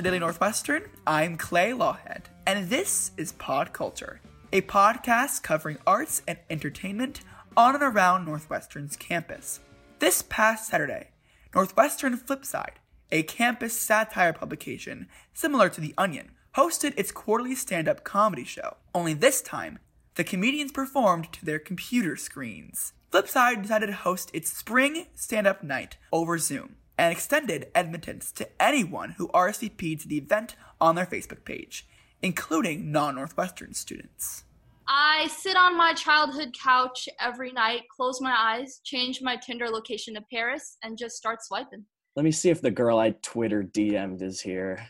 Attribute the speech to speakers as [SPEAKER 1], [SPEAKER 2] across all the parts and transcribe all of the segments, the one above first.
[SPEAKER 1] the Daily Northwestern, I'm Clay Lawhead, and this is Pod Culture, a podcast covering arts and entertainment on and around Northwestern's campus. This past Saturday, Northwestern Flipside, a campus satire publication similar to The Onion, hosted its quarterly stand up comedy show. Only this time, the comedians performed to their computer screens. Flipside decided to host its spring stand up night over Zoom and extended admittance to anyone who RSVP'd to the event on their Facebook page, including non Northwestern students.
[SPEAKER 2] I sit on my childhood couch every night, close my eyes, change my Tinder location to Paris, and just start swiping.
[SPEAKER 3] Let me see if the girl I Twitter DM'd is here.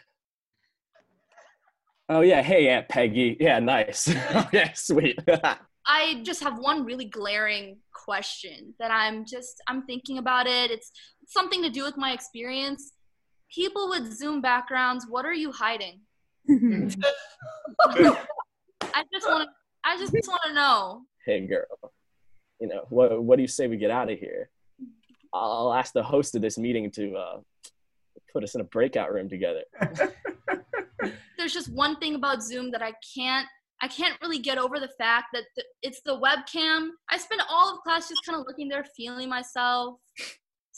[SPEAKER 3] Oh yeah, hey Aunt Peggy. Yeah, nice. okay, sweet.
[SPEAKER 2] I just have one really glaring question that I'm just I'm thinking about it. It's, it's something to do with my experience. People with Zoom backgrounds, what are you hiding? I just want to I just want to know.
[SPEAKER 3] hey girl, you know what? What do you say we get out of here? I'll ask the host of this meeting to uh, put us in a breakout room together.
[SPEAKER 2] There's just one thing about Zoom that I can't I can't really get over the fact that the, it's the webcam. I spend all of class just kind of looking there, feeling myself.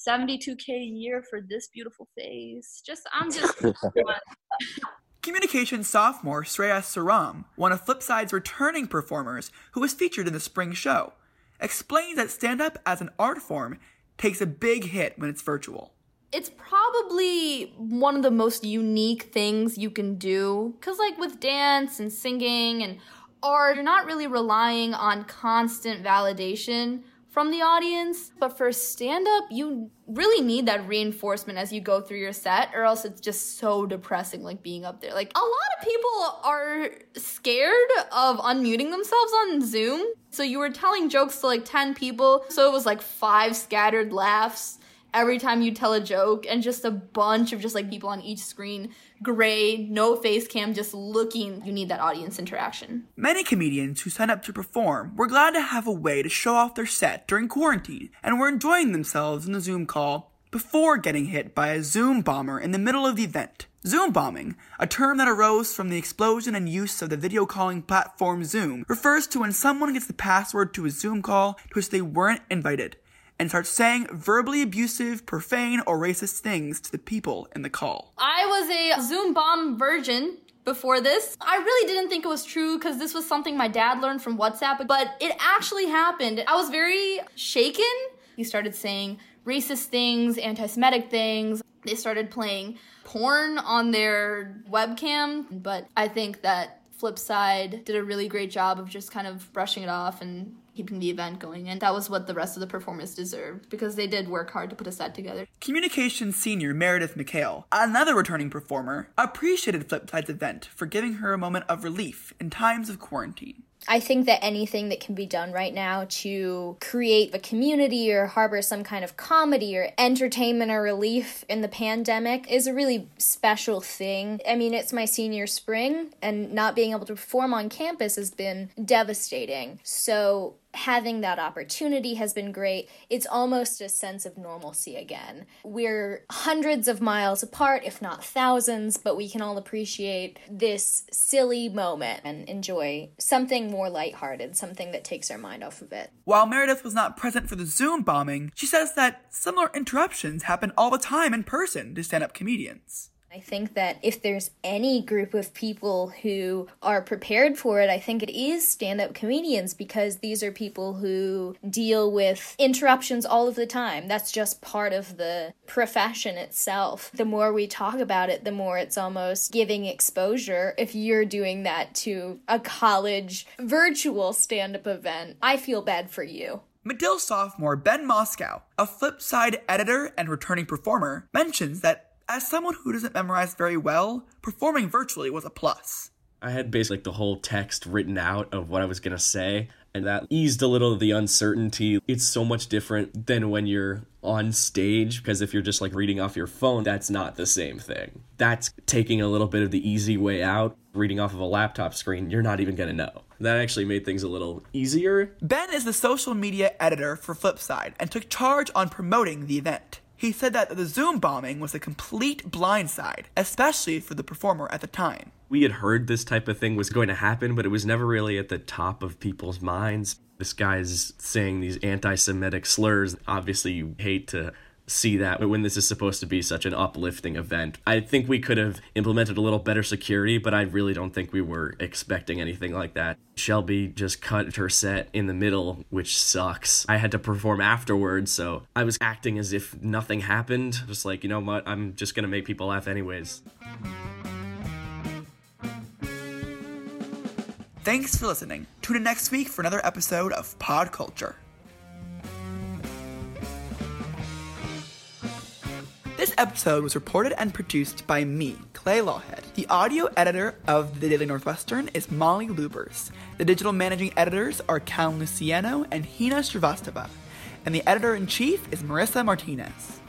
[SPEAKER 2] 72k a year for this beautiful face. Just I'm just
[SPEAKER 1] Communications sophomore Sreya Saram, one of Flipside's returning performers who was featured in the spring show, explains that stand up as an art form takes a big hit when it's virtual.
[SPEAKER 4] it's probably one of the most unique things you can do because like with dance and singing and art you're not really relying on constant validation from the audience but for stand up you really need that reinforcement as you go through your set or else it's just so depressing like being up there. Like a lot of people are scared of unmuting themselves on zoom. So you were telling jokes to like 10 people so it was like five scattered laughs every time you tell a joke and just a bunch of just like people on each screen gray no face cam just looking you need that audience interaction
[SPEAKER 1] Many comedians who signed up to perform were glad to have a way to show off their set during quarantine and were enjoying themselves in the Zoom call before getting hit by a Zoom bomber in the middle of the event. Zoom bombing, a term that arose from the explosion and use of the video calling platform Zoom, refers to when someone gets the password to a Zoom call to which they weren't invited and starts saying verbally abusive, profane, or racist things to the people in the call.
[SPEAKER 4] i was a zoom bomb virgin before this. I really didn't think it was true because this was something my dad learned from whatsapp but it actually happened. I was very shaken. He started saying racist things anti-semitic things. They started playing porn on their webcam but i think that Flipside did a really great job of just kind of brushing it off and keeping the event going. And that was what the rest of the performers deserved because they did work hard to put a set together.
[SPEAKER 1] Communications senior Meredith McHale, another returning performer, appreciated Flipside's event for giving her a moment of relief in times of quarantine.
[SPEAKER 5] I think that anything that can be done right now to create a community or harbor some kind of comedy or entertainment or relief in the pandemic is a really special thing. I mean, it's my senior spring, and not being able to perform on campus has been devastating. So, having that opportunity has been great. It's almost a sense of normalcy again. We're hundreds of miles apart, if not thousands, but we can all appreciate this silly moment and enjoy something more lighthearted, something that takes our mind off of it.
[SPEAKER 1] While Meredith was not present for the Zoom bombing, she says that similar interruptions happen all the time in person to stand up comedians.
[SPEAKER 5] I think that if there's any group of people who are prepared for it, I think it is stand up comedians because these are people who deal with interruptions all of the time. That's just part of the profession itself. The more we talk about it, the more it's almost giving exposure. If you're doing that to a college virtual stand up event, I feel bad for you.
[SPEAKER 1] Medill sophomore Ben Moscow, a Flipside editor and returning performer, mentions that as someone who doesn't memorize very well, performing virtually was a plus.
[SPEAKER 6] I had basically like the whole text written out of what I was gonna say, and that eased a little of the uncertainty. It's so much different than when you're on stage because if you're just like reading off your phone, that's not the same thing. That's taking a little bit of the easy way out. Reading off of a laptop screen, you're not even gonna know. That actually made things a little easier.
[SPEAKER 1] Ben is the social media editor for Flipside and took charge on promoting the event. He said that the Zoom bombing was a complete blindside, especially for the performer at the time.
[SPEAKER 6] We had heard this type of thing was going to happen, but it was never really at the top of people's minds. This guy's saying these anti Semitic slurs. Obviously, you hate to see that when this is supposed to be such an uplifting event. I think we could have implemented a little better security, but I really don't think we were expecting anything like that. Shelby just cut her set in the middle, which sucks. I had to perform afterwards, so I was acting as if nothing happened. Just like, you know what, I'm just gonna make people laugh anyways.
[SPEAKER 1] Thanks for listening. Tune in next week for another episode of Pod Culture. Episode was reported and produced by me, Clay Lawhead. The audio editor of The Daily Northwestern is Molly Lubers. The digital managing editors are Cal Luciano and Hina Srivastava. And the editor in chief is Marissa Martinez.